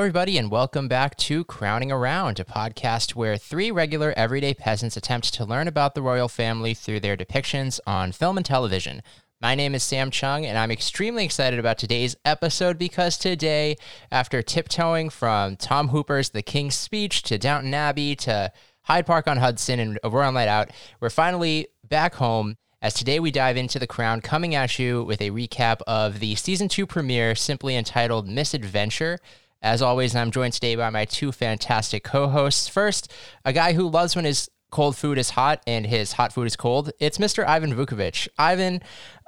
everybody, and welcome back to Crowning Around, a podcast where three regular everyday peasants attempt to learn about the royal family through their depictions on film and television. My name is Sam Cheung, and I'm extremely excited about today's episode because today, after tiptoeing from Tom Hooper's The King's Speech to Downton Abbey to Hyde Park on Hudson and A Royal Night Out, we're finally back home as today we dive into The Crown, coming at you with a recap of the season two premiere, simply entitled Misadventure. As always, I'm joined today by my two fantastic co hosts. First, a guy who loves when his cold food is hot and his hot food is cold. It's Mr. Ivan Vukovic. Ivan,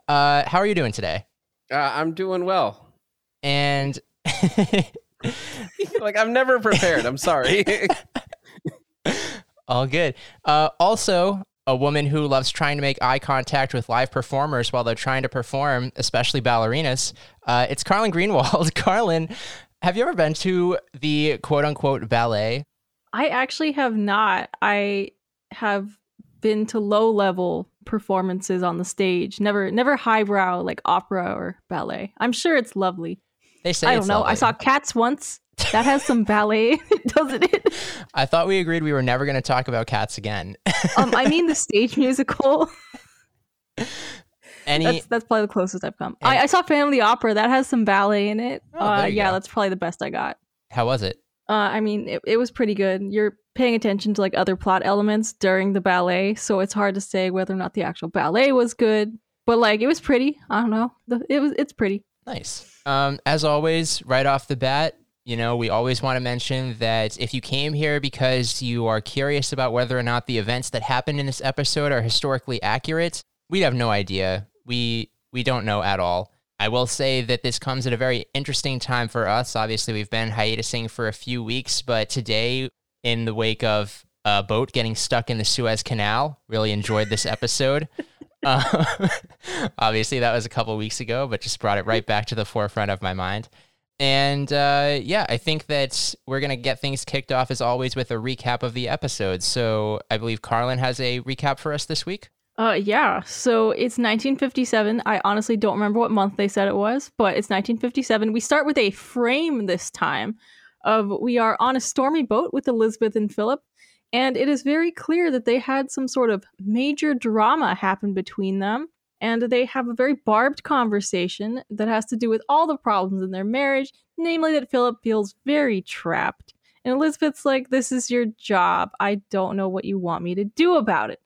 uh, how are you doing today? Uh, I'm doing well. And. like, I'm never prepared. I'm sorry. All good. Uh, also, a woman who loves trying to make eye contact with live performers while they're trying to perform, especially ballerinas. Uh, it's Carlyn Greenwald. Carlyn, have you ever been to the quote unquote ballet? I actually have not. I have been to low level performances on the stage. Never never highbrow like opera or ballet. I'm sure it's lovely. They say I don't know. Lovely. I saw Cats once. That has some ballet, doesn't it? I thought we agreed we were never going to talk about Cats again. um, I mean the stage musical. Any that's that's probably the closest I've come. I, I, saw Family Opera that has some ballet in it. Oh, uh, yeah, go. that's probably the best I got. How was it? Uh, I mean, it, it was pretty good. You're paying attention to like other plot elements during the ballet, so it's hard to say whether or not the actual ballet was good. But like, it was pretty. I don't know. The, it was. It's pretty. Nice. Um, as always, right off the bat, you know, we always want to mention that if you came here because you are curious about whether or not the events that happened in this episode are historically accurate, we have no idea. We we don't know at all. I will say that this comes at a very interesting time for us. Obviously, we've been hiatusing for a few weeks, but today, in the wake of a boat getting stuck in the Suez Canal, really enjoyed this episode. uh, obviously, that was a couple weeks ago, but just brought it right back to the forefront of my mind. And uh, yeah, I think that we're going to get things kicked off as always with a recap of the episode. So I believe Carlyn has a recap for us this week. Uh, yeah. So it's 1957. I honestly don't remember what month they said it was, but it's 1957. We start with a frame this time of we are on a stormy boat with Elizabeth and Philip, and it is very clear that they had some sort of major drama happen between them, and they have a very barbed conversation that has to do with all the problems in their marriage, namely that Philip feels very trapped. And Elizabeth's like, This is your job. I don't know what you want me to do about it.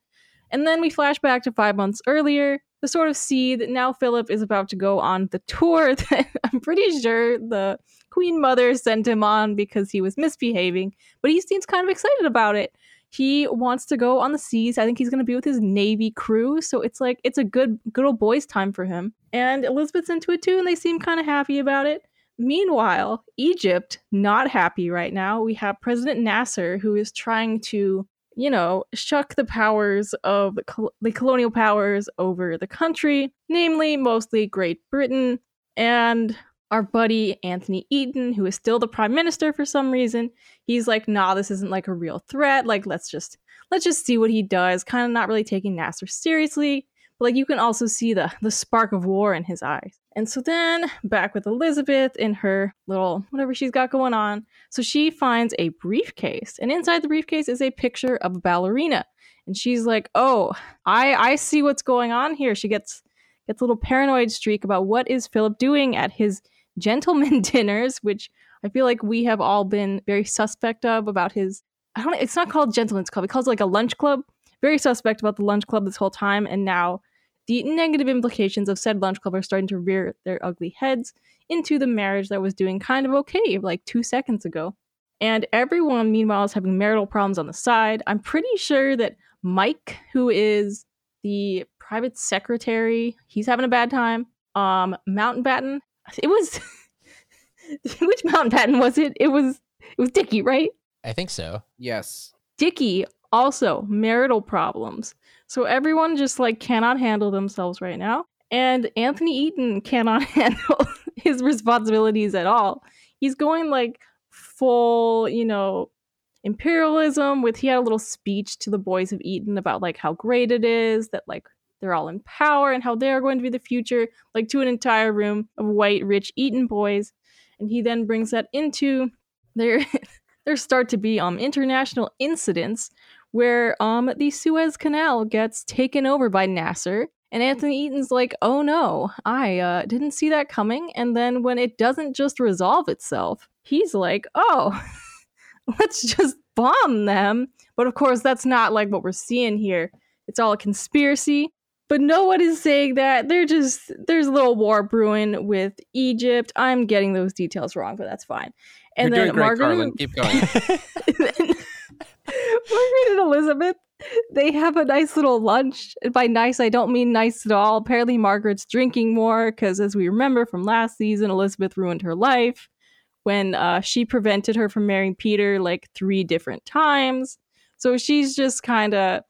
And then we flash back to five months earlier, the sort of see that now Philip is about to go on the tour that I'm pretty sure the Queen Mother sent him on because he was misbehaving, but he seems kind of excited about it. He wants to go on the seas. I think he's going to be with his Navy crew, so it's like it's a good good old boys time for him. And Elizabeth's into it too, and they seem kind of happy about it. Meanwhile, Egypt not happy right now. We have President Nasser who is trying to you know, shuck the powers of the, col- the, colonial powers over the country, namely mostly Great Britain, and our buddy Anthony Eden, who is still the prime minister for some reason. He's like, nah, this isn't like a real threat. Like, let's just let's just see what he does. Kind of not really taking Nasser seriously, but like you can also see the the spark of war in his eyes. And so then back with Elizabeth in her little whatever she's got going on. So she finds a briefcase, and inside the briefcase is a picture of a ballerina. And she's like, "Oh, I I see what's going on here." She gets gets a little paranoid streak about what is Philip doing at his gentleman dinners, which I feel like we have all been very suspect of about his. I don't. It's not called gentleman's club. He calls it like a lunch club. Very suspect about the lunch club this whole time, and now the negative implications of said lunch club are starting to rear their ugly heads into the marriage that was doing kind of okay like two seconds ago. And everyone, meanwhile, is having marital problems on the side. I'm pretty sure that Mike, who is the private secretary, he's having a bad time. Um, Mountbatten, it was which Mountbatten was it? It was it was Dicky, right? I think so. Yes. Dicky also marital problems. So everyone just like cannot handle themselves right now. And Anthony Eden cannot handle his responsibilities at all. He's going like full, you know, imperialism with he had a little speech to the boys of Eton about like how great it is that like they're all in power and how they're going to be the future, like to an entire room of white, rich Eton boys. And he then brings that into there there start to be um international incidents where um the Suez Canal gets taken over by Nasser and Anthony Eden's like, "Oh no, I uh, didn't see that coming." And then when it doesn't just resolve itself, he's like, "Oh, let's just bomb them." But of course, that's not like what we're seeing here. It's all a conspiracy. But no one is saying that. They're just there's a little war brewing with Egypt. I'm getting those details wrong, but that's fine. And You're then Margaret. Keep going. Margaret and Elizabeth, they have a nice little lunch. By nice, I don't mean nice at all. Apparently, Margaret's drinking more because, as we remember from last season, Elizabeth ruined her life when uh, she prevented her from marrying Peter like three different times. So she's just kind of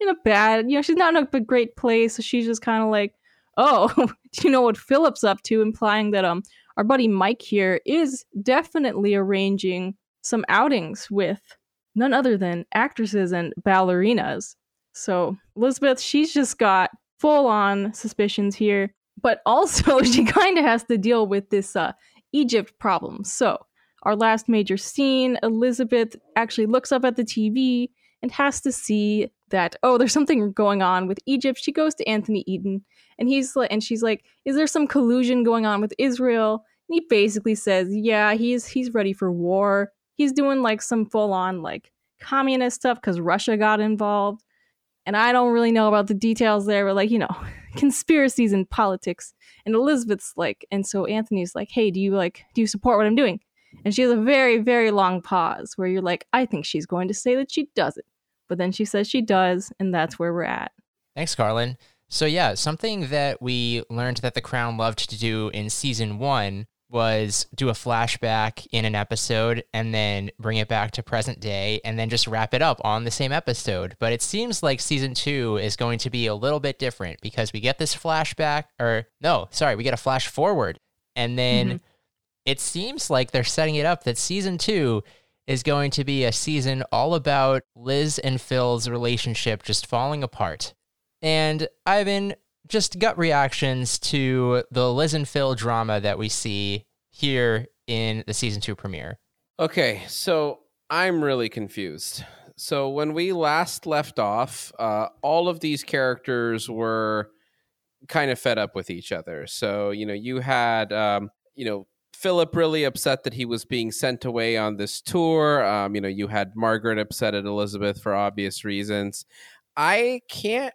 in a bad, you know, she's not in a great place. So she's just kind of like, oh, do you know what Philip's up to? Implying that um our buddy Mike here is definitely arranging some outings with none other than actresses and ballerinas. So Elizabeth, she's just got full on suspicions here, but also she kind of has to deal with this uh, Egypt problem. So our last major scene, Elizabeth actually looks up at the TV and has to see that oh, there's something going on with Egypt. She goes to Anthony Eden and he's and she's like, is there some collusion going on with Israel? And he basically says, yeah, he's he's ready for war. He's doing like some full on like communist stuff because Russia got involved. And I don't really know about the details there, but like, you know, conspiracies in politics. And Elizabeth's like, and so Anthony's like, hey, do you like, do you support what I'm doing? And she has a very, very long pause where you're like, I think she's going to say that she doesn't. But then she says she does, and that's where we're at. Thanks, Carlyn. So, yeah, something that we learned that The Crown loved to do in season one was do a flashback in an episode and then bring it back to present day and then just wrap it up on the same episode. But it seems like season two is going to be a little bit different because we get this flashback, or no, sorry, we get a flash forward. And then Mhm. it seems like they're setting it up that season two is going to be a season all about Liz and Phil's relationship just falling apart. And Ivan, just gut reactions to the Liz and Phil drama that we see here in the season two premiere. Okay, so I'm really confused. So when we last left off, uh, all of these characters were kind of fed up with each other. So you know, you had um, you know Philip really upset that he was being sent away on this tour. Um, you know, you had Margaret upset at Elizabeth for obvious reasons. I can't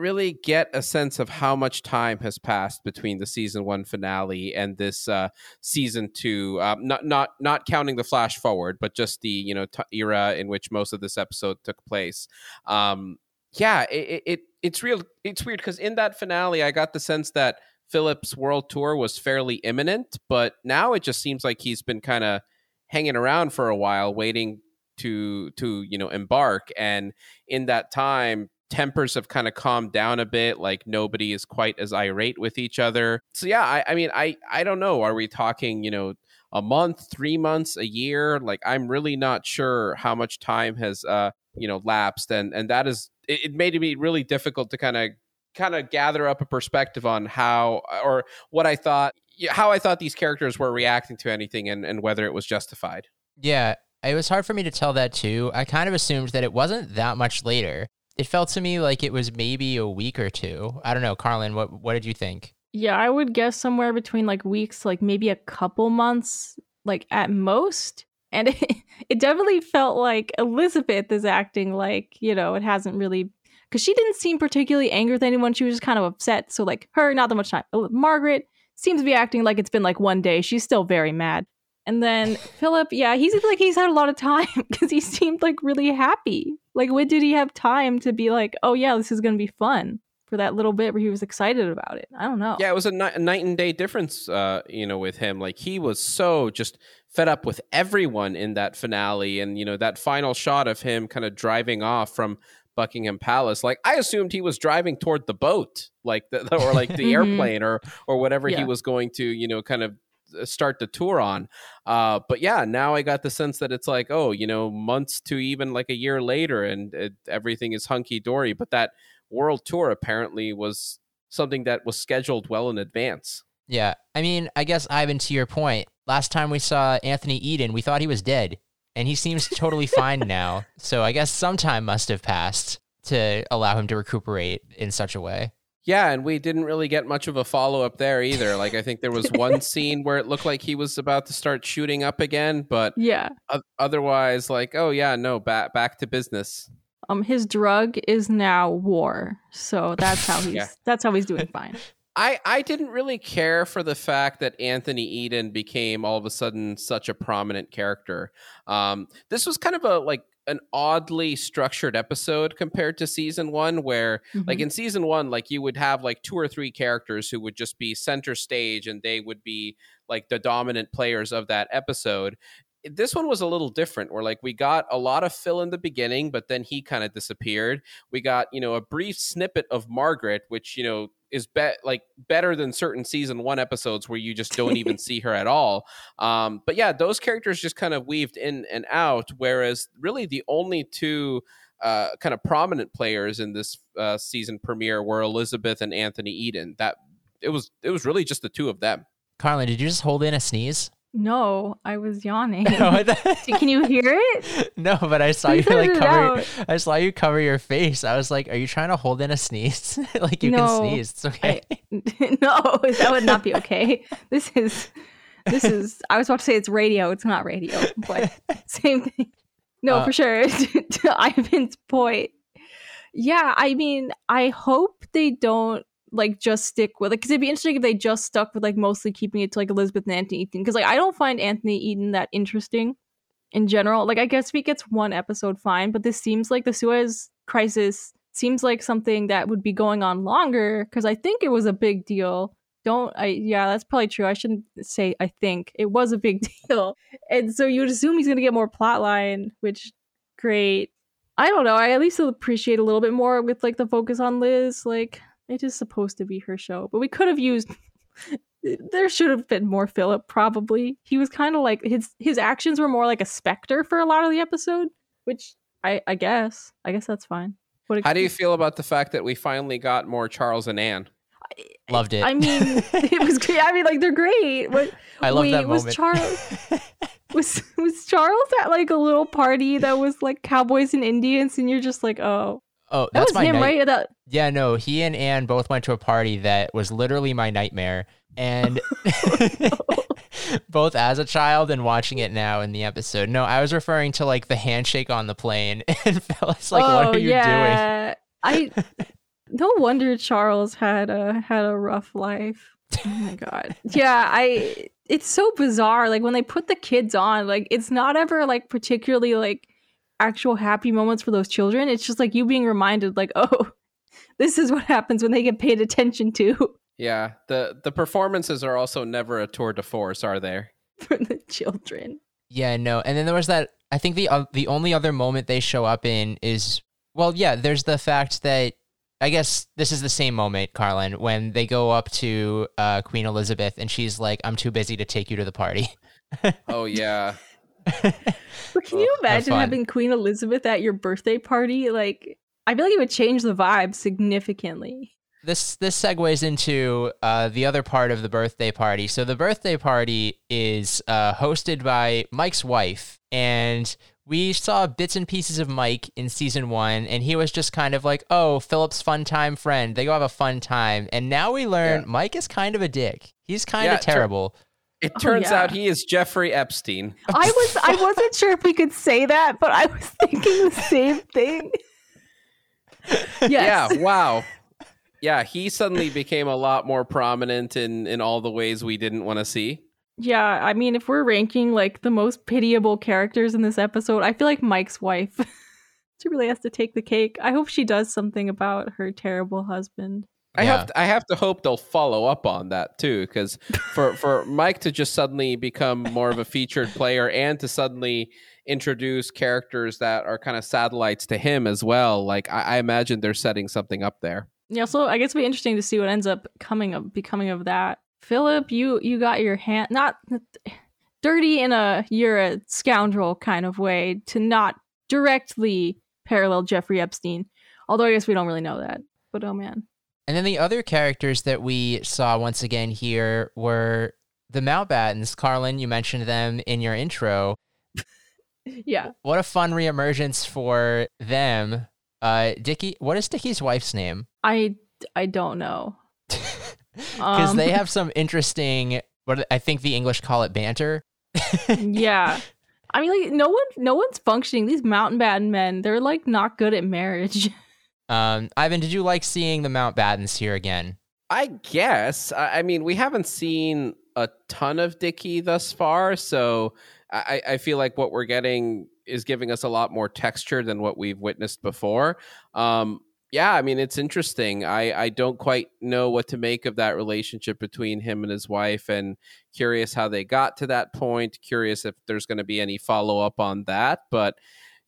really get a sense of how much time has passed between the season one finale and this uh, season two. Um, not not not counting the flash forward, but just the you know t- era in which most of this episode took place. Um, yeah, it, it it's real. It's weird because in that finale, I got the sense that Philip's world tour was fairly imminent, but now it just seems like he's been kind of hanging around for a while, waiting to to you know embark. And in that time, tempers have kind of calmed down a bit. Like nobody is quite as irate with each other. So yeah, I, I mean, I I don't know. Are we talking you know? a month, three months, a year. Like I'm really not sure how much time has uh you know lapsed, and and that is it, it made me really difficult to kind of kind of gather up a perspective on how or what I thought how I thought these characters were reacting to anything and and whether it was justified. Yeah, it was hard for me to tell that too. I kind of assumed that it wasn't that much later. It felt to me like it was maybe a week or two. I don't know, Carlyn, what what did you think? Yeah, I would guess somewhere between like weeks, like maybe a couple months, like at most. And it, it definitely felt like Elizabeth is acting like, you know, it hasn't really, because she didn't seem particularly angry with anyone. She was just kind of upset. So, like, her, not that much time. Margaret seems to be acting like it's been like one day. She's still very mad. And then Philip, yeah, he's like he's had a lot of time because he seemed like really happy. Like, when did he have time to be like, oh, yeah, this is going to be fun? for that little bit where he was excited about it. I don't know. Yeah, it was a, ni- a night and day difference, uh, you know, with him. Like he was so just fed up with everyone in that finale, and you know that final shot of him kind of driving off from Buckingham Palace. Like I assumed he was driving toward the boat, like the, or like the Mhm. airplane, or or whatever he was going to, you know, kind of start the tour on. Uh, but yeah, now I got the sense that it's like, oh, you know, months to even like a year later, and it, everything is hunky dory. But that world tour apparently was something that was scheduled well in advance. Yeah. I mean, I guess Ivan, to your point, last time we saw Anthony Eden, we thought he was dead, and he seems totally fine now. So I guess some time must have passed to allow him to recuperate in such a way. Yeah, and we didn't really get much of a follow up there either. Like I think there was one scene where it looked like he was about to start shooting up again, but Yeah. o- otherwise, like, oh yeah, no, back back to business. Um, his drug is now war, so that's how he's Yeah. that's how he's doing fine. I I didn't really care for the fact that Anthony Eden became all of a sudden such a prominent character. Um, this was kind of a like an oddly structured episode compared to season one, where like Mhm. in season one like you would have like two or three characters who would just be center stage and they would be like the dominant players of that episode this one was a little different where like we got a lot of phil in the beginning but then he kind of disappeared we got you know a brief snippet of margaret which you know is bet like better than certain season one episodes where you just don't even see her at all um but yeah those characters just kind of weaved in and out whereas really the only two uh, kind of prominent players in this uh, season premiere were Elizabeth and Anthony Eden. That it was it was really just the two of them. Carlyn, did you just hold in a sneeze? No, I was yawning. Can you hear it? no, but I saw you like cover. out. I saw you cover your face. I was like, "Are you trying to hold in a sneeze? like you No, can sneeze? It's okay." no, that would not be okay. This is this is I was about to say it's radio, it's not radio, but same thing. No, Uh, for sure. to Ivan's point. Yeah, I mean, I hope they don't like just stick with it because it'd be interesting if they just stuck with like mostly keeping it to like Elizabeth and Anthony Eden because like I don't find Anthony Eden that interesting in general. Like I guess if he gets one episode, fine, but this seems like the Suez crisis seems like something that would be going on longer because I think it was a big deal. Don't I? Yeah, that's probably true. I shouldn't say I think it was a big deal, and so you would assume he's gonna get more plot line, which great. I don't know. I at least appreciate a little bit more with like the focus on Liz. Like it is supposed to be her show, but we could have used. There should have been more Philip. Probably he was kind of like his his actions were more like a specter for a lot of the episode, which I I guess I guess that's fine. What How do you feel about the fact that we finally got more Charles and Anne? Loved it. I mean, it was great. I mean, like they're great. What I love wait, that was. Charles was was Charles at like a little party that was like cowboys and Indians, and you're just like, oh, oh, that that's was my him, night- right? That Yeah, no, he and Anne both went to a party that was literally my nightmare. And both as a child and watching it now in the episode. No, I was referring to like the handshake on the plane and Phil's like, what oh are you doing? yeah, I. No wonder Charles had a had a rough life. Oh my god. Yeah, I. It's so bizarre. Like when they put the kids on, like it's not ever like particularly like actual happy moments for those children. It's just like you being reminded, like, oh, this is what happens when they get paid attention to Yeah, the the performances are also never a tour de force, are there? for the children. Yeah, no. And then there was that I think the uh, the only other moment they show up in is well, yeah, there's the fact that I guess this is the same moment, Carlyn, when they go up to uh, Queen Elizabeth and she's like, "I'm too busy to take you to the party." Oh yeah. But can you imagine having Queen Elizabeth at your birthday party? Like, I feel like it would change the vibe significantly. this this segues into uh, the other part of the birthday party. So the birthday party is uh, hosted by Mike's wife, and we saw bits and pieces of Mike in season one, and he was just kind of like, "Oh, Philip's fun time friend. They go have a fun time." And now we learn Yeah. Mike is kind of a dick. He's kind Yeah, of tur- terrible. It Oh, turns yeah. out he is Jeffrey Epstein. I was I wasn't sure if we could say that, but I was thinking the same thing. Yes. Yeah, wow. Yeah, he suddenly became a lot more prominent in in all the ways we didn't want to see. Yeah, I mean, if we're ranking like the most pitiable characters in this episode, I feel like Mike's wife. she really has to take the cake. I hope she does something about her terrible husband. I Yeah. have to, I have to hope they'll follow up on that too, because for for Mike to just suddenly become more of a featured player and to suddenly introduce characters that are kind of satellites to him as well, like I, I imagine they're setting something up there. Yeah, so I guess it'll be interesting to see what ends up coming of becoming of that. Philip, you you got your hand not dirty in a you're a scoundrel kind of way to not directly parallel Jeffrey Epstein. Although I guess we don't really know that. But oh man. And then the other characters that we saw once again here were the Mountbattens. Carlyn, you mentioned them in your intro. Yeah. What a fun reemergence for them. Uh, Dickie, what is Dickie's wife's name? I I don't know. Because Um, they have some interesting, what I think the English call it banter. yeah. I mean, like no one, no one's functioning. These Mountbatten men, they're like not good at marriage. Um, Ivan, did you like seeing the Mountbattens here again? I guess. I, I mean, we haven't seen a ton of Dicky thus far, so I, I feel like what we're getting is giving us a lot more texture than what we've witnessed before. Um, yeah, I mean, it's interesting. I, I don't quite know what to make of that relationship between him and his wife, and curious how they got to that point. Curious if there's going to be any follow up on that, but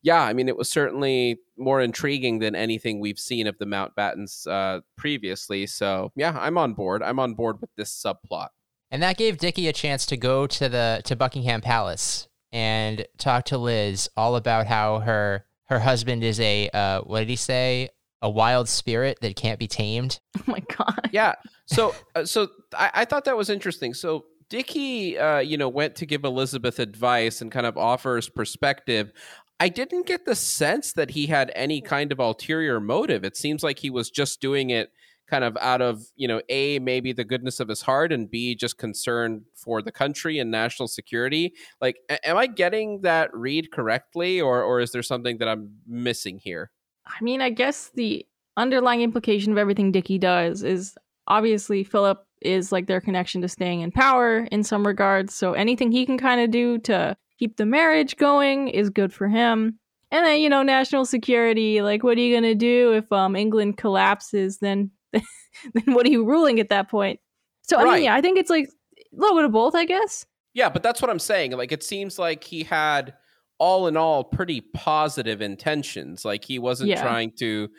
yeah, I mean, it was certainly more intriguing than anything we've seen of the Mountbattens uh, previously. So yeah, I'm on board. I'm on board with this subplot. And that gave Dickie a chance to go to the to Buckingham Palace and talk to Liz all about how her her husband is a uh, what did he say? A wild spirit that can't be tamed. oh my god. Yeah. So uh, so I, I thought that was interesting. So Dickie, uh, you know, went to give Elizabeth advice and kind of offers perspective. I didn't get the sense that he had any kind of ulterior motive. It seems like he was just doing it kind of out of, you know, A, maybe the goodness of his heart, and B, just concern for the country and national security. Like, am I getting that read correctly, or, or is there something that I'm missing here? I mean, I guess the underlying implication of everything Dickie does is obviously Philip is like their connection to staying in power in some regards. So anything he can kind of do to keep the marriage going is good for him. And then, you know, national security, like what are you going to do if um England collapses then then what are you ruling at that point? So I Right. mean, yeah, I think it's like a little bit of both, I guess. Yeah, but that's what I'm saying. Like it seems like he had all in all pretty positive intentions. Like he wasn't Yeah. trying to,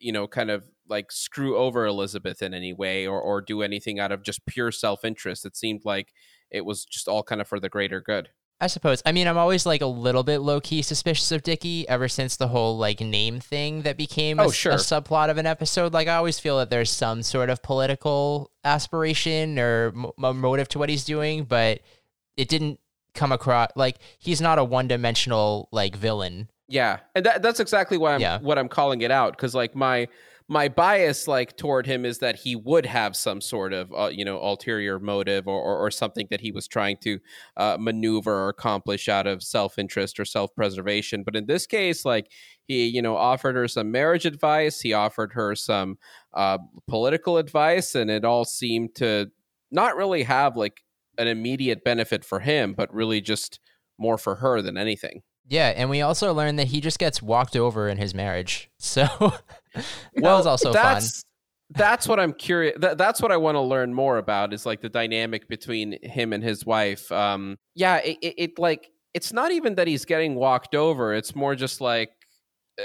you know, kind of like screw over Elizabeth in any way or or do anything out of just pure self-interest. It seemed like it was just all kind of for the greater good. I suppose. I mean, I'm always like a little bit low key suspicious of Dickie ever since the whole like name thing that became a, Oh, sure. a subplot of an episode. Like, I always feel that there's some sort of political aspiration or mo- motive to what he's doing, but it didn't come across like he's not a one dimensional like villain. Yeah, and that, that's exactly why I'm Yeah. what I'm calling it out because like my my bias like toward him is that he would have some sort of uh, you know ulterior motive or, or or something that he was trying to uh, maneuver or accomplish out of self interest or self preservation. But in this case, like he you know offered her some marriage advice, he offered her some uh, political advice, and it all seemed to not really have like an immediate benefit for him, but really just more for her than anything. Yeah, and we also learned that he just gets walked over in his marriage. So that was also fun. that's, That's what I'm curious. That, that's what I want to learn more about. Is like the dynamic between him and his wife. Um, yeah, it, it, it like it's not even that he's getting walked over. It's more just like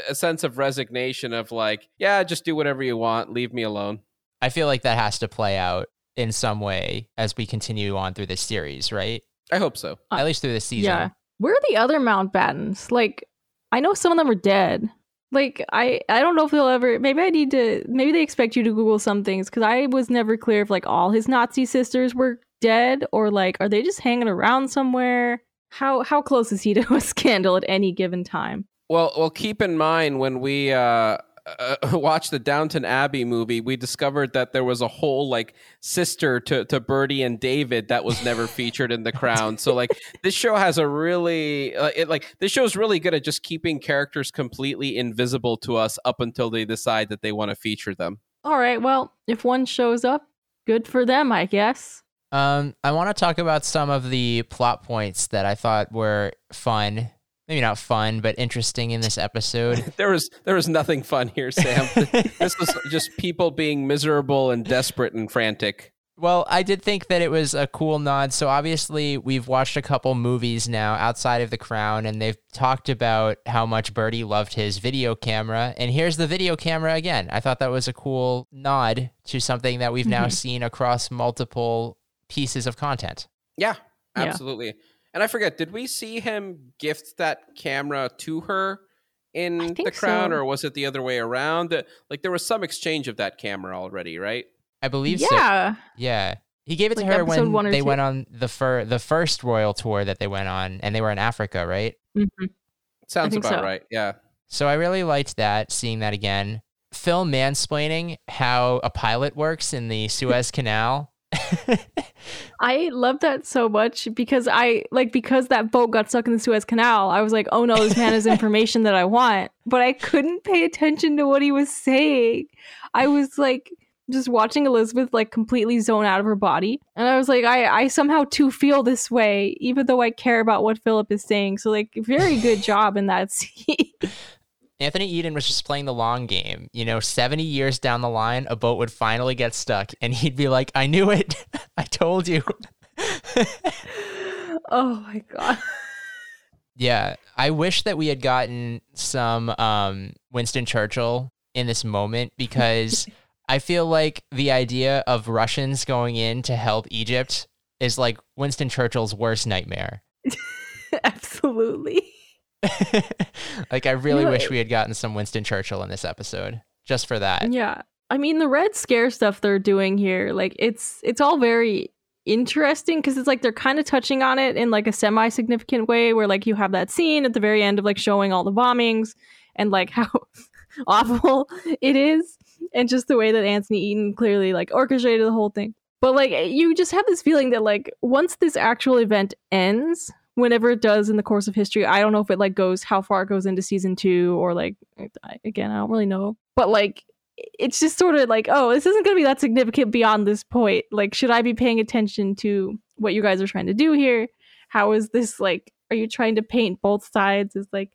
a sense of resignation of like, yeah, just do whatever you want, leave me alone. I feel like that has to play out in some way as we continue on through this series, right? I hope so. Uh, At least through this season. Yeah. Where are the other Mountbattens? Like, I know some of them are dead. Like, I I don't know if they'll ever. Maybe I need to. Maybe they expect you to Google some things because I was never clear if like all his Nazi sisters were dead or like are they just hanging around somewhere? How how close is he to a scandal at any given time? Well, well, keep in mind when we uh, uh, watched the Downton Abbey movie, we discovered that there was a whole like sister to to Bertie and David that was never featured in The Crown. So like this show has a really uh, it like this show is really good at just keeping characters completely invisible to us up until they decide that they want to feature them. All right. Well, if one shows up, good for them, I guess. Um, I want to talk about some of the plot points that I thought were fun. Maybe not fun, but interesting in this episode. There was there was nothing fun here, Sam. this was just people being miserable and desperate and frantic. Well, I did think that it was a cool nod. So obviously, we've watched a couple movies now outside of The Crown, and they've talked about how much Bertie loved his video camera. And here's the video camera again. I thought that was a cool nod to something that we've now seen across multiple pieces of content. Yeah, Yeah. Absolutely. And I forget, did we see him gift that camera to her in the crown, so. or was it the other way around? Uh, Like there was some exchange of that camera already, right? I believe so. Yeah. Yeah. He gave it to her when one they two. went on the fir- the first royal tour that they went on, and they were in Africa, right? Mhm. Sounds about so. right. Yeah. So I really liked that, seeing that again. Phil mansplaining how a pilot works in the Suez Canal. I love that so much because I like because that boat got stuck in the Suez Canal. I was like, "Oh no, this man has information that I want," but I couldn't pay attention to what he was saying. I was like just watching Elizabeth like completely zone out of her body, and I was like, "I I somehow too feel this way, even though I care about what Philip is saying." So like, very good job in that scene. Anthony Eden was just playing the long game. You know, 70 years down the line, a boat would finally get stuck, and he'd be like, I knew it. I told you. oh my god. yeah. I wish that we had gotten some um, Winston Churchill in this moment because I feel like the idea of Russians going in to help Egypt is like Winston Churchill's worst nightmare. Absolutely. like, I really know, wish we had gotten some Winston Churchill in this episode just for that. Yeah. I mean the red scare stuff they're doing here, like it's it's all very interesting because it's like they're kind of touching on it in like a semi-significant way where like you have that scene at the very end of like showing all the bombings and like how awful it is and just the way that Anthony Eden clearly like orchestrated the whole thing. But like you just have this feeling that like once this actual event ends, whenever it does in the course of history, I don't know if it like goes how far it goes into season 2 or like again, I don't really know. But like it's just sort of like, oh, this isn't going to be that significant beyond this point. Like, should I be paying attention to what you guys are trying to do here? How is this like? Are you trying to paint both sides as like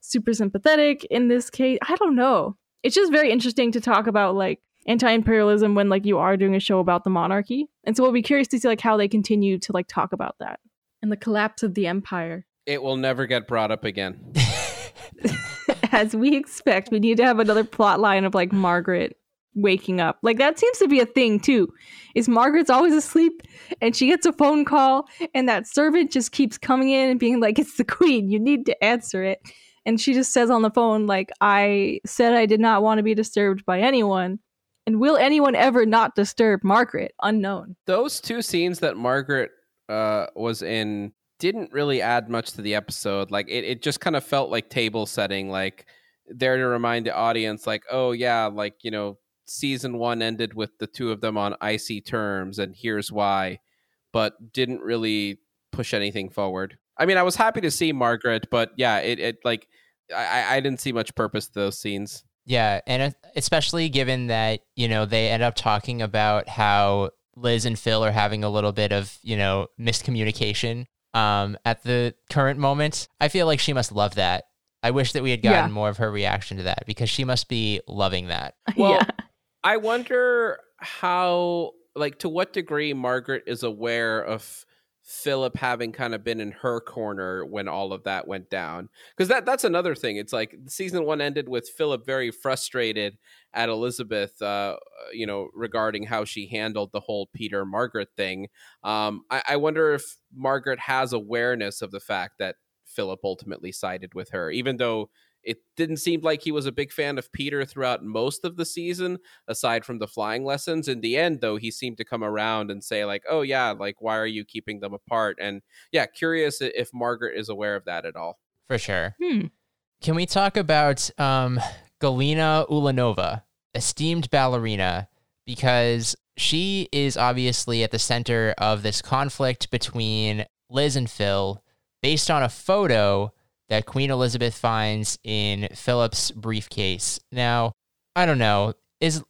super sympathetic in this case? I don't know. It's just very interesting to talk about like anti-imperialism when like you are doing a show about the monarchy, and so we'll be curious to see like how they continue to like talk about that and the collapse of the empire. It will never get brought up again. as we expect, we need to have another plot line of like Margaret waking up. Like that seems to be a thing too. Is Margaret's always asleep and she gets a phone call and that servant just keeps coming in and being like, It's the queen, you need to answer it. And she just says on the phone, like, I said I did not want to be disturbed by anyone. And will anyone ever not disturb Margaret? Unknown. Those two scenes that Margaret uh, was in didn't really add much to the episode. Like it, it just kind of felt like table setting, like there to remind the audience, like, oh yeah, like you know, season one ended with the two of them on icy terms, and here's why, but didn't really push anything forward. I mean, I was happy to see Margaret, but yeah, it, it like I, I didn't see much purpose to those scenes. Yeah, and especially given that, you know, they end up talking about how Liz and Phil are having a little bit of, you know, miscommunication um, at the current moment. I feel like she must love that. I wish that we had gotten Yeah. more of her reaction to that because she must be loving that. Well, yeah. I wonder how, like, to what degree Margaret is aware of Philip having kind of been in her corner when all of that went down. Because that that's another thing. It's like season one ended with Philip very frustrated at Elizabeth, uh, you know, regarding how she handled the whole Peter Margaret thing. Um, I, I wonder if Margaret has awareness of the fact that Philip ultimately sided with her, even though it didn't seem like he was a big fan of Peter throughout most of the season, aside from the flying lessons. In the end, though, he seemed to come around and say, like, oh, yeah, like, why are you keeping them apart? And yeah, curious if Margaret is aware of that at all. For sure. Hmm. Can we talk about um, Galina Ulanova, esteemed ballerina, because she is obviously at the center of this conflict between Liz and Phil based on a photo that Queen Elizabeth finds in Philip's briefcase. Now, I don't know. Is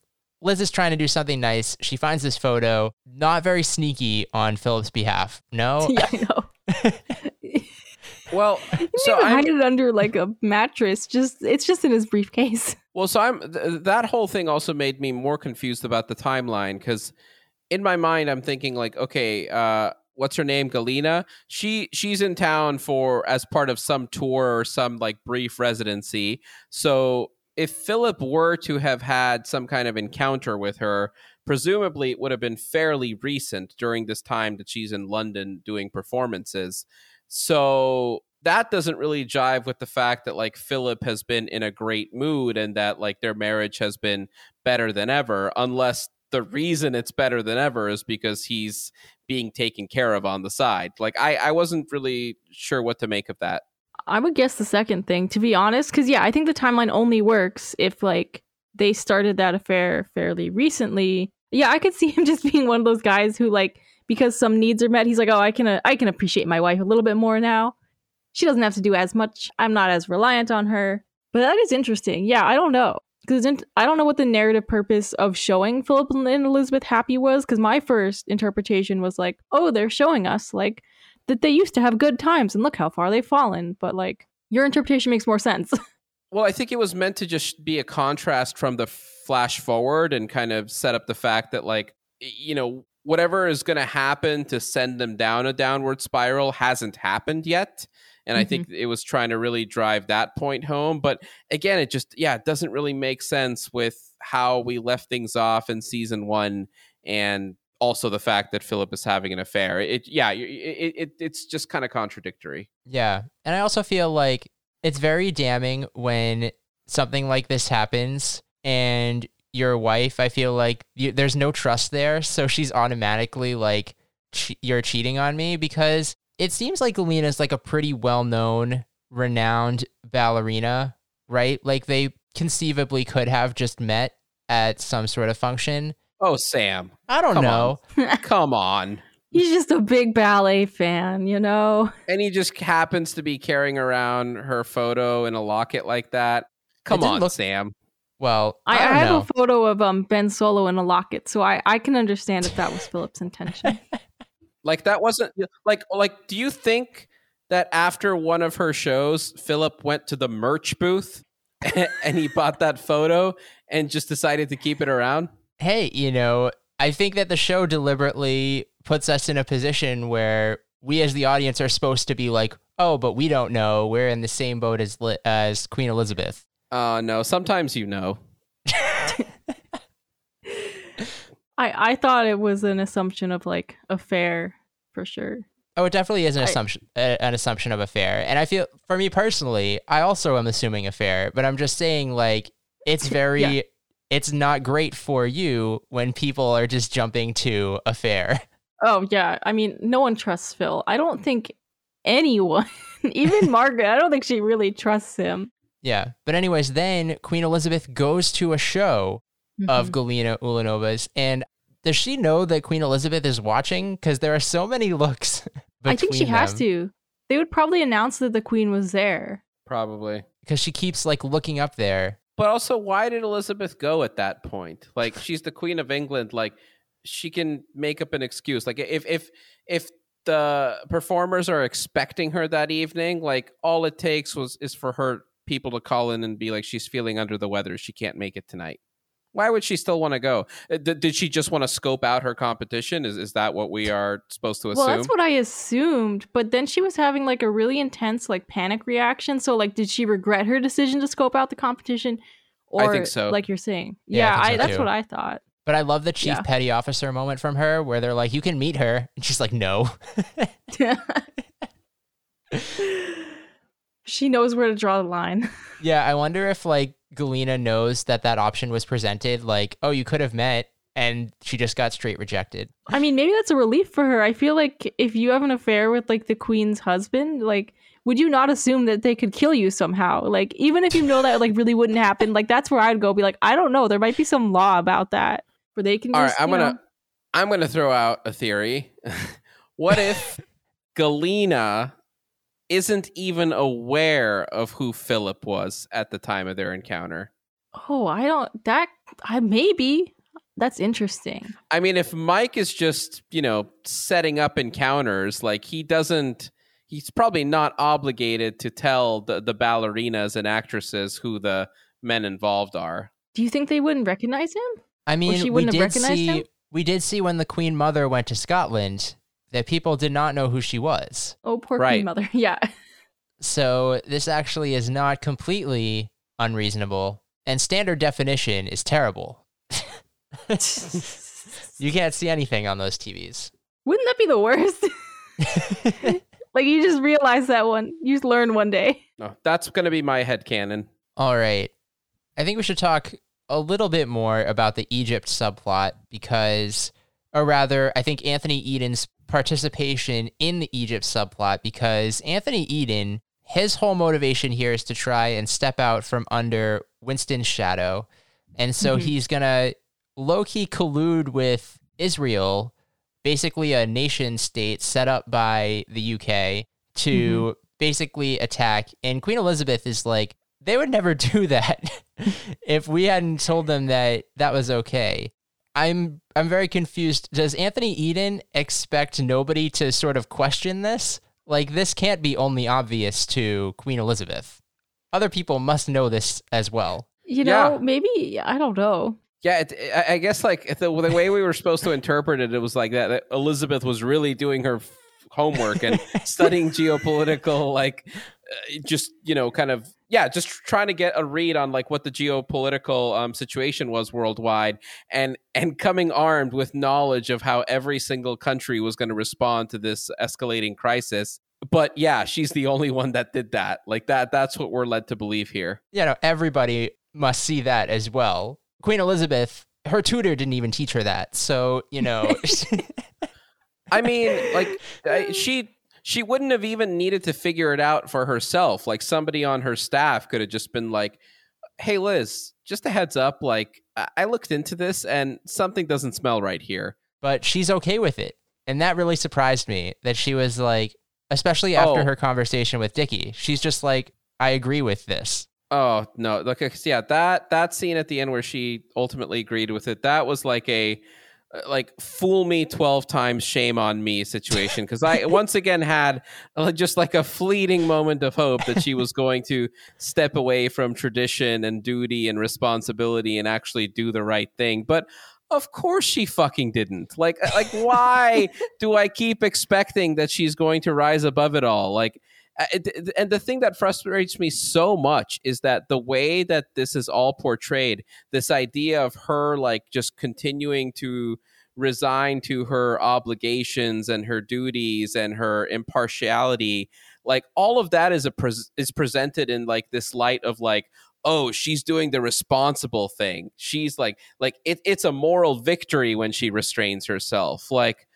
Liz is trying to do something nice. She finds this photo, not very sneaky on Philip's behalf. No. yeah, I know. Well, You so so I'm hide it under like a mattress. Just it's just in his briefcase. Well, so I'm th- that whole thing also made me more confused about the timeline because in my mind I'm thinking like, okay, uh, what's her name, Galina? She she's in town for as part of some tour or some like brief residency. So if Philip were to have had some kind of encounter with her, presumably it would have been fairly recent during this time that she's in London doing performances. So that doesn't really jive with the fact that like Philip has been in a great mood and that like their marriage has been better than ever, unless the reason it's better than ever is because he's being taken care of on the side. Like I, I wasn't really sure what to make of that. I would guess the second thing, to be honest, because yeah, I think the timeline only works if like they started that affair fairly recently. Yeah, I could see him just being one of those guys who like because some needs are met, he's like, oh, I can uh, I can appreciate my wife a little bit more now. She doesn't have to do as much. I'm not as reliant on her. But that is interesting. Yeah, I don't know because I don't know what the narrative purpose of showing Philip and Elizabeth happy was. Because my first interpretation was like, oh, they're showing us like that they used to have good times and look how far they've fallen. But like your interpretation makes more sense. well, I think it was meant to just be a contrast from the flash forward and kind of set up the fact that like you know whatever is going to happen to send them down a downward spiral hasn't happened yet and mm-hmm. i think it was trying to really drive that point home but again it just yeah it doesn't really make sense with how we left things off in season one and also the fact that philip is having an affair it yeah it, it it's just kind of contradictory yeah and i also feel like it's very damning when something like this happens and your wife, I feel like you, there's no trust there. So she's automatically like, che- you're cheating on me because it seems like Alina is like a pretty well known, renowned ballerina, right? Like they conceivably could have just met at some sort of function. Oh, Sam. I don't Come know. On. Come on. He's just a big ballet fan, you know? And he just happens to be carrying around her photo in a locket like that. Come on, look, Sam. Well, I, I, I have know. a photo of um Ben Solo in a locket, so I I can understand if that was Philip's intention. like that wasn't like like. Do you think that after one of her shows, Philip went to the merch booth and he bought that photo and just decided to keep it around? Hey, you know, I think that the show deliberately puts us in a position where we as the audience are supposed to be like, "Oh, but we don't know. We're in the same boat as as Queen Elizabeth." Uh no, sometimes you know. I I thought it was an assumption of like affair for sure. Oh, it definitely is an I, assumption an assumption of affair. And I feel for me personally, I also am assuming affair, but I'm just saying like it's very yeah. it's not great for you when people are just jumping to affair. Oh yeah, I mean, no one trusts Phil. I don't think anyone, even Margaret, I don't think she really trusts him. Yeah. But anyways, then Queen Elizabeth goes to a show mm-hmm. of Galina Ulanova's and does she know that Queen Elizabeth is watching? Because there are so many looks. I think she them. has to. They would probably announce that the Queen was there. Probably. Because she keeps like looking up there. But also, why did Elizabeth go at that point? Like, she's the Queen of England. Like, she can make up an excuse. Like, if if if the performers are expecting her that evening, like all it takes was is for her people to call in and be like, she's feeling under the weather. She can't make it tonight. Why would she still want to go? Uh, D- did she just want to scope out her competition? Is is that what we are supposed to assume? Well, that's what I assumed. But then she was having like a really intense like panic reaction. So like, did she regret her decision to scope out the competition? Or I think so. Like you're saying, yeah, yeah I I, so that's too. what I thought. But I love the chief yeah. petty officer moment from her, where they're like, "You can meet her," and she's like, "No." she knows where to draw the line. yeah, I wonder if like Galina knows that that option was presented. Like, oh, you could have met, and she just got straight rejected. I mean, maybe that's a relief for her. I feel like if you have an affair with like the queen's husband, like. Would you not assume that they could kill you somehow? Like, even if you know that like really wouldn't happen, like that's where I'd go. Be like, I don't know. There might be some law about that where they can. All just, right, I'm gonna, know... I'm gonna throw out a theory. what if Galina isn't even aware of who Philip was at the time of their encounter. Oh, I don't that I maybe that's interesting. I mean, if Mike is just, you know, setting up encounters, like he doesn't he's probably not obligated to tell the, the ballerinas and actresses who the men involved are. Do you think they wouldn't recognize him? I mean, she wouldn't we did see him? we did see when the Queen Mother went to Scotland that people did not know who she was. Oh, poor right. Queen Mother. Yeah. So this actually is not completely unreasonable, and standard definition is terrible. you can't see anything on those TVs. Wouldn't that be the worst? Like you just realize that one. You just learn one day. No, that's going to be my head canon. All right. I think we should talk a little bit more about the Egypt subplot because, or rather, I think Anthony Eden's participation in the Egypt subplot because Anthony Eden, his whole motivation here is to try and step out from under Winston's shadow. And so Mhm. he's going to low key collude with Israel, basically a nation state set up by the UK to basically attack. And Queen Elizabeth is like, they would never do that if we hadn't told them that that was okay. I'm I'm very confused. Does Anthony Eden expect nobody to sort of question this? Like this can't be only obvious to Queen Elizabeth. Other people must know this as well. You know, Yeah. maybe I don't know. Yeah, it, I- I guess like the, the way we were supposed to interpret it, it was like that, that Elizabeth was really doing her homework and studying geopolitical, like uh, just you know, kind of yeah, just trying to get a read on like what the geopolitical um, situation was worldwide, and and coming armed with knowledge of how every single country was going to respond to this escalating crisis. But yeah, she's the only one that did that. Like that, that's what we're led to believe here. You know, everybody must see that as well. Queen Elizabeth, her tutor didn't even teach her that. So, you know, I mean, like I- she she wouldn't have even needed to figure it out for herself. Like somebody on her staff could have just been like, "Hey, Liz, just a heads up. Like I looked into this, and something doesn't smell right here." but she's okay with it. And that really surprised me that she was like, especially after Oh. her conversation with Dickie, she's just like, I agree with this. Oh no! Look, yeah, that that scene at the end where she ultimately agreed with it, that was like a like fool me 12 times shame on me situation. Because i once again had uh, just like a fleeting moment of hope that she was going to step away from tradition and duty and responsibility and actually do the right thing. But of course she fucking didn't. Like uh, like why do i keep expecting that she's going to rise above it all? Like uh, Uh, and the thing that frustrates me so much is that the way that this is all portrayed this idea of her like just continuing to resign to her obligations and her duties and her impartiality like all of that is a is presented in like this light of like oh she's doing the responsible thing. She's like like it, it's a moral victory when she restrains herself. Like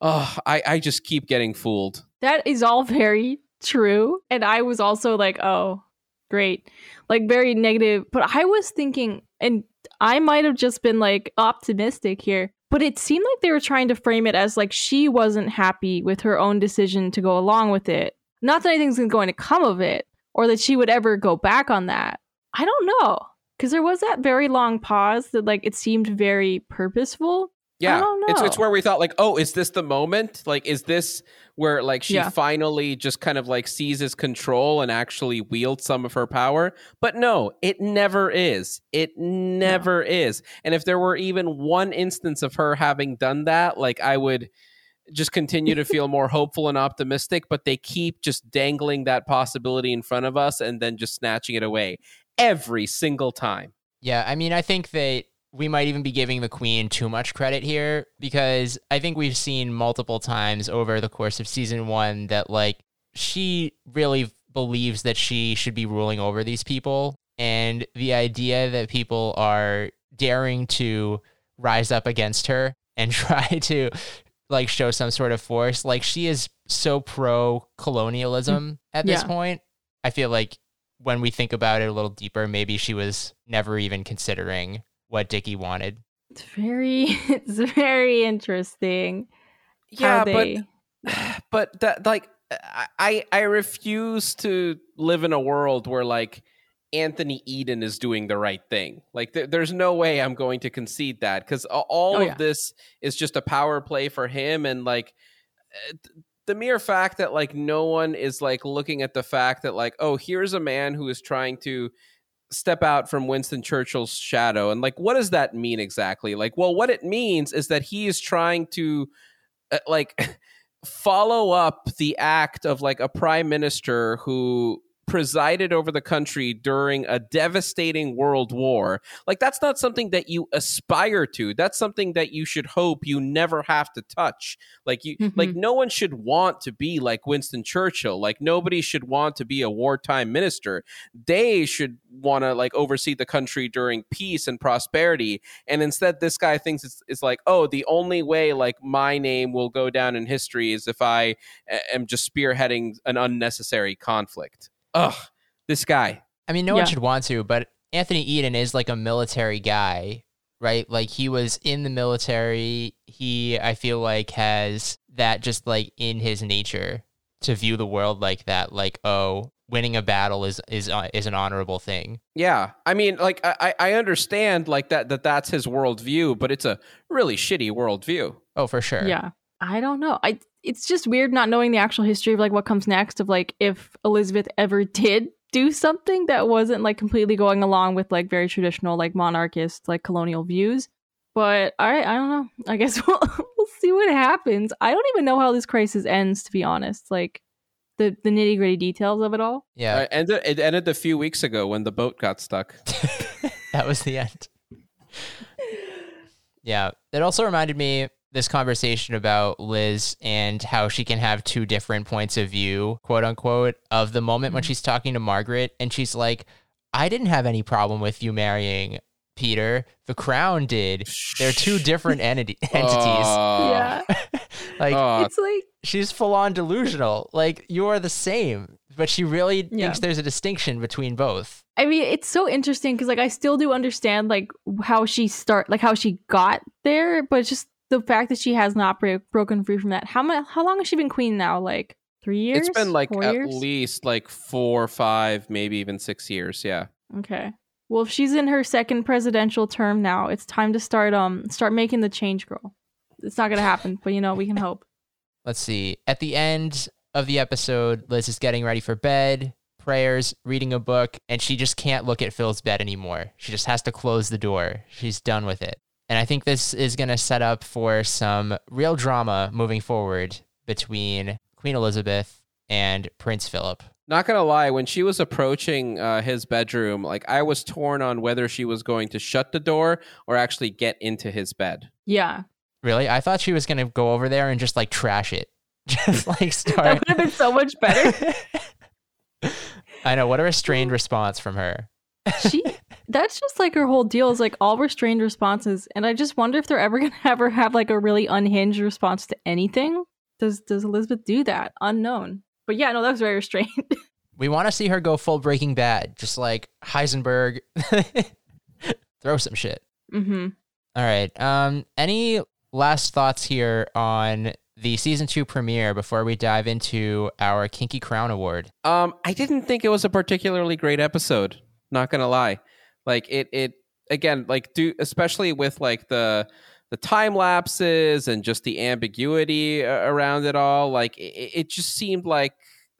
oh i i just keep getting fooled. That is all very true. And I was also like, oh, great. Like very negative. But I was thinking, and I might have just been like optimistic here, but it seemed like they were trying to frame it as like she wasn't happy with her own decision to go along with it. Not that anything's going to come of it or that she would ever go back on that. I don't know. Because there was that very long pause that like it seemed very purposeful. Yeah, don't it's know. it's where we thought like, oh, is this the moment? Like, is this where like she Yeah. finally just kind of like seizes control and actually wields some of her power? But no, it never is. It never is. And if there were even one instance of her having done that, like I would just continue to feel more hopeful and optimistic. But they keep just dangling that possibility in front of us and then just snatching it away every single time. Yeah, I mean, I think that we might even be giving the queen too much credit here because I think we've seen multiple times over the course of season one that, like, she really believes that she should be ruling over these people. And the idea that people are daring to rise up against her and try to, like, show some sort of force, like, she is so pro colonialism mm. at this Yeah. point. I feel like when we think about it a little deeper, maybe she was never even considering what Dickie wanted. It's very, it's very interesting. Yeah, how but but that like I- I I refuse to live in a world where like Anthony Eden is doing the right thing. Like there, there's no way I'm going to concede that because all Oh, of this is just a power play for him and like uh, th- the mere fact that like no one is like looking at the fact that like oh here's a man who is trying to step out from Winston Churchill's shadow and like what does that mean exactly? Like well what it means is that he is trying to uh, like follow up the act of like a prime minister who presided over the country during a devastating world war. Like that's not something that you aspire to. That's something that you should hope you never have to touch. Like you mm-hmm. like no one should want to be like Winston Churchill. Like nobody should want to be a wartime minister. They should want to like oversee the country during peace and prosperity. And instead this guy thinks it's, it's like, "Oh, the only way like my name will go down in history is if I am just spearheading an unnecessary conflict." Ugh, this guy. I mean, no yeah. one should want to, but Anthony Eden is like a military guy, right? Like he was in the military. He, I feel like, has that just like in his nature to view the world like that. Like, oh, winning a battle is is uh, is an honorable thing. Yeah, I mean, like I I understand like that that that's his worldview, but it's a really shitty worldview. Oh, for sure. Yeah, I don't know. I it's just weird not knowing the actual history of like what comes next of like if Elizabeth ever did do something that wasn't like completely going along with like very traditional like monarchist like colonial views. But all right, I don't know. I guess we'll we'll see what happens. I don't even know how this crisis ends to be honest. Like the the nitty gritty details of it all. Yeah, uh, ended, it ended a few weeks ago when the boat got stuck. that was the end. yeah, it also reminded me this conversation about Liz and how she can have two different points of view, quote unquote, of the moment when mm-hmm. she's talking to Margaret and she's like, I didn't have any problem with you marrying Peter. The crown did. They're two different entity- entities. Uh, yeah. like uh, it's like she's full on delusional. Like you are the same, but she really yeah. thinks there's a distinction between both. I mean, it's so interesting because like I still do understand like how she start like how she got there, but it's just the fact that she has not break, broken free from that. How much? How long has she been queen now? Like three years? It's been like Four at years? least like four, five, maybe even six years. Yeah. Okay. Well, if she's in her second presidential term now, it's time to start um start making the change, girl. It's not gonna happen, but you know we can hope. Let's see. At the end of the episode, Liz is getting ready for bed, prayers, reading a book, and she just can't look at Phil's bed anymore. She just has to close the door. She's done with it. And I think this is going to set up for some real drama moving forward between Queen Elizabeth and Prince Philip. Not gonna lie, when she was approaching uh, his bedroom, like I was torn on whether she was going to shut the door or actually get into his bed. Yeah. Really? I thought she was gonna go over there and just like trash it. Just like start. that would have been so much better. I know. What a restrained response from her. she that's just like her whole deal is like all restrained responses and i just wonder if they're ever gonna ever have like a really unhinged response to anything? Does does elizabeth do that? Unknown. But yeah no that was very restrained. We want to see her go full breaking bad just like heisenberg throw some shit. Mm-hmm. All right um any last thoughts here on the season two premiere before we dive into our kinky crown award? Um i didn't think it was a particularly great episode not gonna lie like it it again like do especially with like the the time lapses and just the ambiguity around it all like it, it just seemed like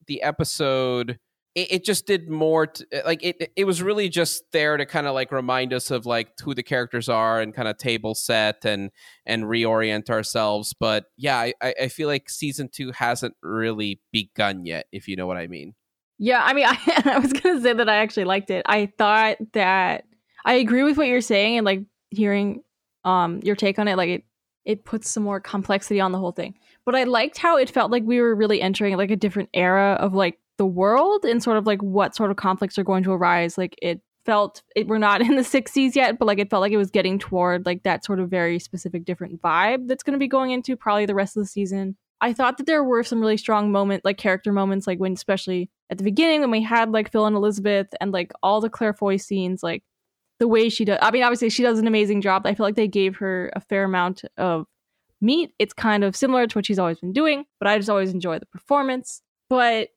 the episode it, it just did more to, like it it was really just there to kind of like remind us of like who the characters are and kind of table set and and reorient ourselves. But yeah I, I feel like season two hasn't really begun yet if you know what i mean yeah, I mean, I, I was gonna say that I actually liked it. I thought that I agree with what you're saying and like hearing um your take on it. Like it, it puts some more complexity on the whole thing. But I liked how it felt like we were really entering like a different era of like the world and sort of like what sort of conflicts are going to arise. Like it felt it we're not in the 60s yet, but like it felt like it was getting toward like that sort of very specific different vibe that's going to be going into probably the rest of the season. I thought that there were some really strong moment, like character moments, like when especially at the beginning when we had like Phil and Elizabeth and like all the Claire Foy scenes, like the way she does. I mean, obviously she does an amazing job. I feel like they gave her a fair amount of meat. It's kind of similar to what she's always been doing, but I just always enjoy the performance. But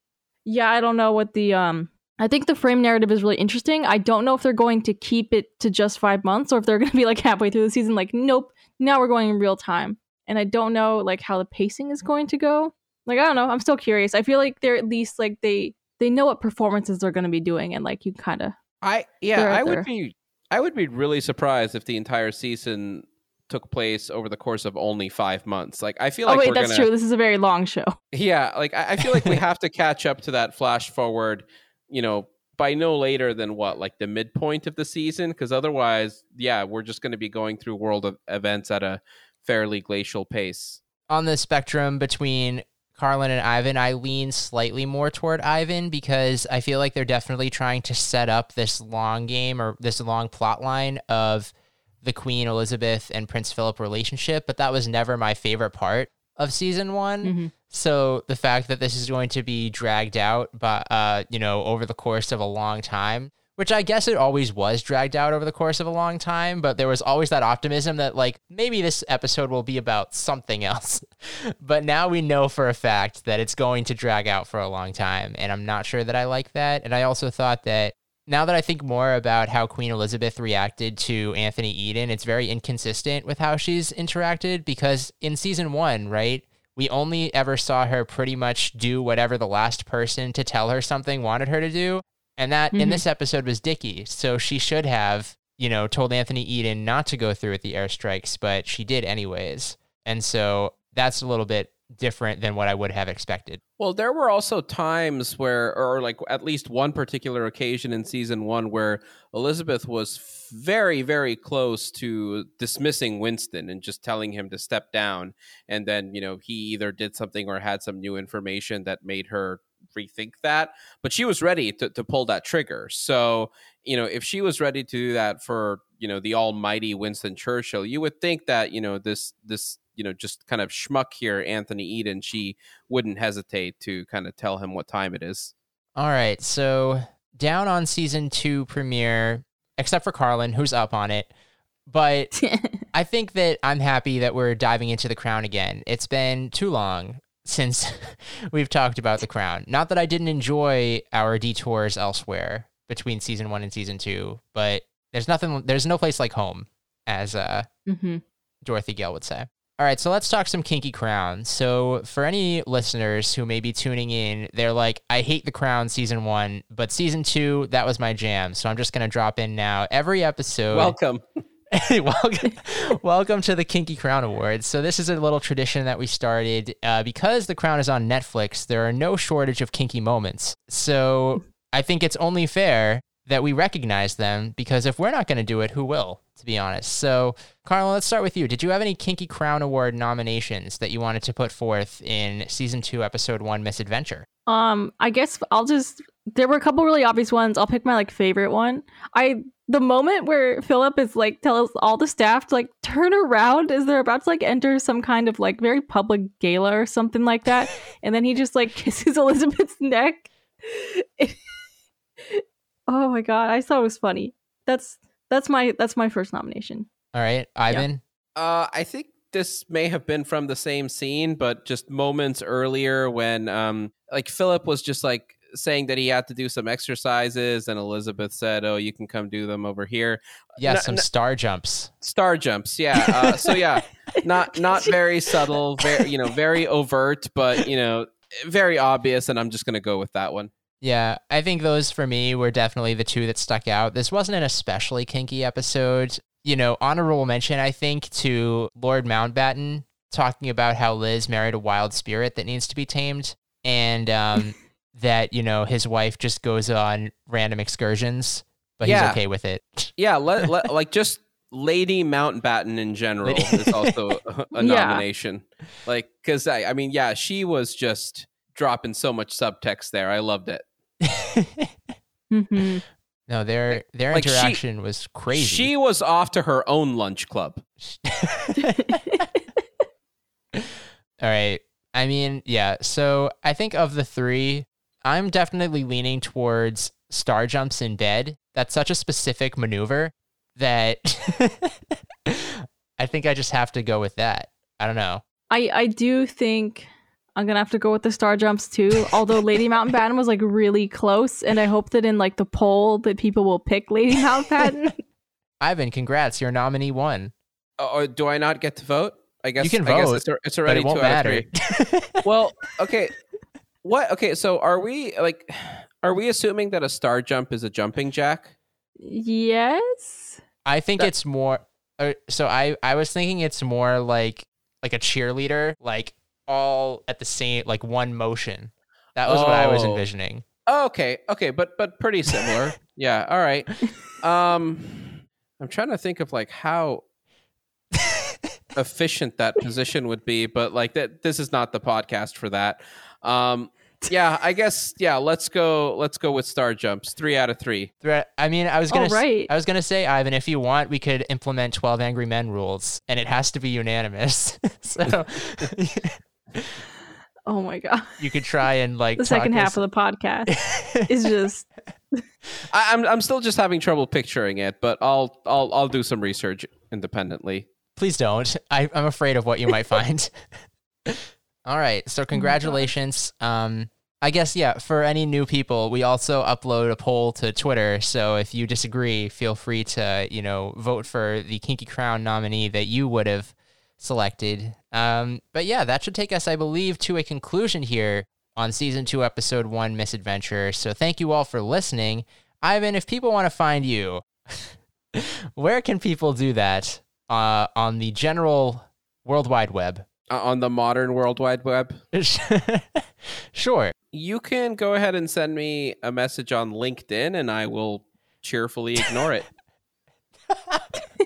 yeah, I don't know what the um. I think the frame narrative is really interesting. I don't know if they're going to keep it to just five months or if they're going to be like halfway through the season, like, nope, now we're going in real time and I don't know like how the pacing is going to go. Like I don't know, I'm still curious. I feel like they're at least like they they know what performances they're going to be doing and like you kind of I yeah, I would be I would be really surprised if the entire season took place over the course of only five months. Like I feel oh, like wait, that's gonna, true. This is a very long show. Yeah, like I, I feel like we have to catch up to that flash forward you know, by no later than what, like the midpoint of the season, because otherwise, yeah, we're just going to be going through world of events at a fairly glacial pace. On the spectrum between Carlyn and Ivan, I lean slightly more toward Ivan because I feel like they're definitely trying to set up this long game or this long plot line of the Queen Elizabeth and Prince Philip relationship, but that was never my favorite part of season one. Mm-hmm. So the fact that this is going to be dragged out, but uh, you know, over the course of a long time, which I guess it always was dragged out over the course of a long time, but there was always that optimism that like maybe this episode will be about something else. but now we know for a fact that it's going to drag out for a long time, and I'm not sure that I like that. And I also thought that now that I think more about how Queen Elizabeth reacted to Anthony Eden, it's very inconsistent with how she's interacted because in season one, right, we only ever saw her pretty much do whatever the last person to tell her something wanted her to do. And that in Mhm. this episode was Dickie. So she should have, you know, told Anthony Eden not to go through with the airstrikes, but she did anyways. And so that's a little bit different than what I would have expected. Well, there were also times where, or like at least one particular occasion in season one where Elizabeth was very, very close to dismissing Winston and just telling him to step down. And then, you know, he either did something or had some new information that made her rethink that. But she was ready to, to pull that trigger. So, you know, if she was ready to do that for, you know, the almighty Winston Churchill, you would think that, you know, this, this, you know, just kind of schmuck here, Anthony Eden, she wouldn't hesitate to kind of tell him what time it is. All right, so down on season two premiere, except for Carlyn, who's up on it. But I think that I'm happy that we're diving into the crown again. It's been too long since we've talked about the crown. Not that I didn't enjoy our detours elsewhere between season one and season two, but there's nothing, there's no place like home, as uh, hmm Dorothy Gale would say. All right, so let's talk some kinky crown. So, for any listeners who may be tuning in, they're like, I hate the crown season one, but season two, that was my jam. So, I'm just going to drop in now. Every episode. Welcome. welcome, welcome to the Kinky Crown Awards. So this is a little tradition that we started uh, because the Crown is on Netflix. There are no shortage of kinky moments. So I think it's only fair that we recognize them because if we're not going to do it, who will? To be honest. So Carla, let's start with you. Did you have any Kinky Crown Award nominations that you wanted to put forth in season two, episode one, Misadventure? Um, I guess I'll just. There were a couple really obvious ones. I'll pick my like favorite one. I the moment where Philip is like tells all the staff to like turn around as they're about to like enter some kind of like very public gala or something like that, and then he just like kisses Elizabeth's neck. oh my god, I thought it was funny. That's that's my that's my first nomination. All right, Ivan. Uh, I think this may have been from the same scene, but just moments earlier when, um, like Philip was just like saying that he had to do some exercises, and Elizabeth said, "Oh, you can come do them over here." Yeah, No- some no- star jumps. Star jumps, yeah. Uh, so yeah, not not very subtle, very you know, very overt, but you know, very obvious. And I'm just gonna go with that one. Yeah, I think those for me were definitely the two that stuck out. This wasn't an especially kinky episode. You know, honorable mention, I think, to Lord Mountbatten talking about how Liz married a wild spirit that needs to be tamed and um, that, you know, his wife just goes on random excursions, but Yeah. he's okay with it. Yeah, let, let, like just Lady Mountbatten in general is also a, a Yeah. nomination. Like, because I, I mean, yeah, she was just dropping so much subtext there. I loved it. hmm no, their their Like, she- interaction was crazy. She was off to her own lunch club. All right. I mean, yeah. So I think of the three, I'm definitely leaning towards star jumps in bed. That's such a specific maneuver that I think I just have to go with that. I don't know. I I do think I'm gonna have to go with the star jumps too. Although Lady Mountain Mountbatten was like really close, and I hope that in like the poll that people will pick Lady Mountain Mountbatten. Ivan, congrats. Your nominee won. Oh, uh, uh, do I not get to vote? I guess you can I guess vote, it's, it's But already it won't two out of matter. three. Well, okay. What? Okay, so are we like? Are we assuming that a star jump is a jumping jack? yes. I think That- it's more. Uh, so I I was thinking it's more like like a cheerleader, like all at the same like one motion. That was what I was Oh. envisioning. Oh, okay, okay, but but pretty similar. yeah. All right. Um, I'm trying to think of like how efficient that position would be, but like that, this is not the podcast for that. Um, yeah, I guess yeah. Let's go. Let's go with star jumps. Three out of three. Threat. I mean, I was gonna. All right. s- I was gonna say, Ivan, if you want, we could implement Twelve Angry Men rules, and it has to be unanimous. so Oh my god. you could try and like The second half us- of the podcast is just I, I'm I'm still just having trouble picturing it, but I'll I'll I'll do some research independently. Please don't. I, I'm afraid of what you might find. All right. So congratulations. um, I guess yeah. For any new people, we also upload a poll to Twitter. So if you disagree, feel free to you know vote for the Kinky Crown nominee that you would have selected. Um, but yeah, that should take us, I believe, to a conclusion here on season two, episode one, Misadventure. So thank you all for listening. Ivan, if people want to find you, where can people do that? uh, on the general World Wide Web. Uh, on the modern World Wide Web, sure. you can go ahead and send me a message on LinkedIn, and I will cheerfully ignore it.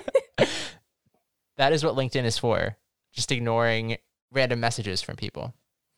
That is what LinkedIn is for. Just ignoring random messages from people.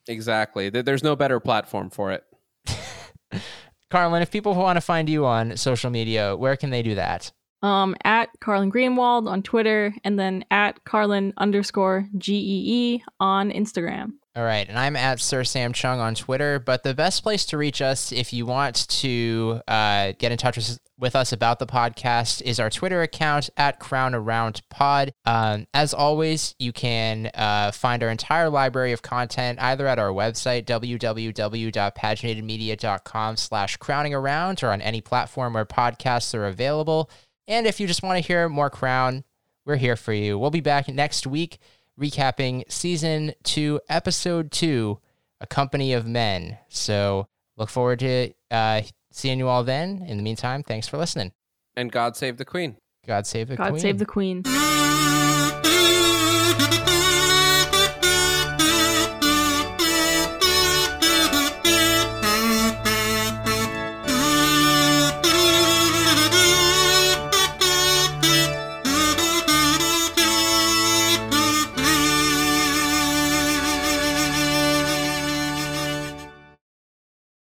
Exactly. There's no better platform for it. Carlyn, if people want to find you on social media, where can they do that? Um at Carlyn Greenwald on Twitter and then at Carlyn underscore G E E on Instagram. All right, and I'm at Sir Sam Cheung on Twitter. But the best place to reach us if you want to uh, get in touch with, with us about the podcast is our Twitter account at Crown Around Pod. Um, as always, you can uh, find our entire library of content either at our website www.paginatedmedia.com/slash crowning around or on any platform where podcasts are available. And if you just want to hear more Crown, we're here for you. We'll be back next week recapping season two, episode two, A Company of Men. So look forward to uh, seeing you all then. In the meantime, thanks for listening. And God save the Queen. God save the God Queen. God save the Queen. Thank you.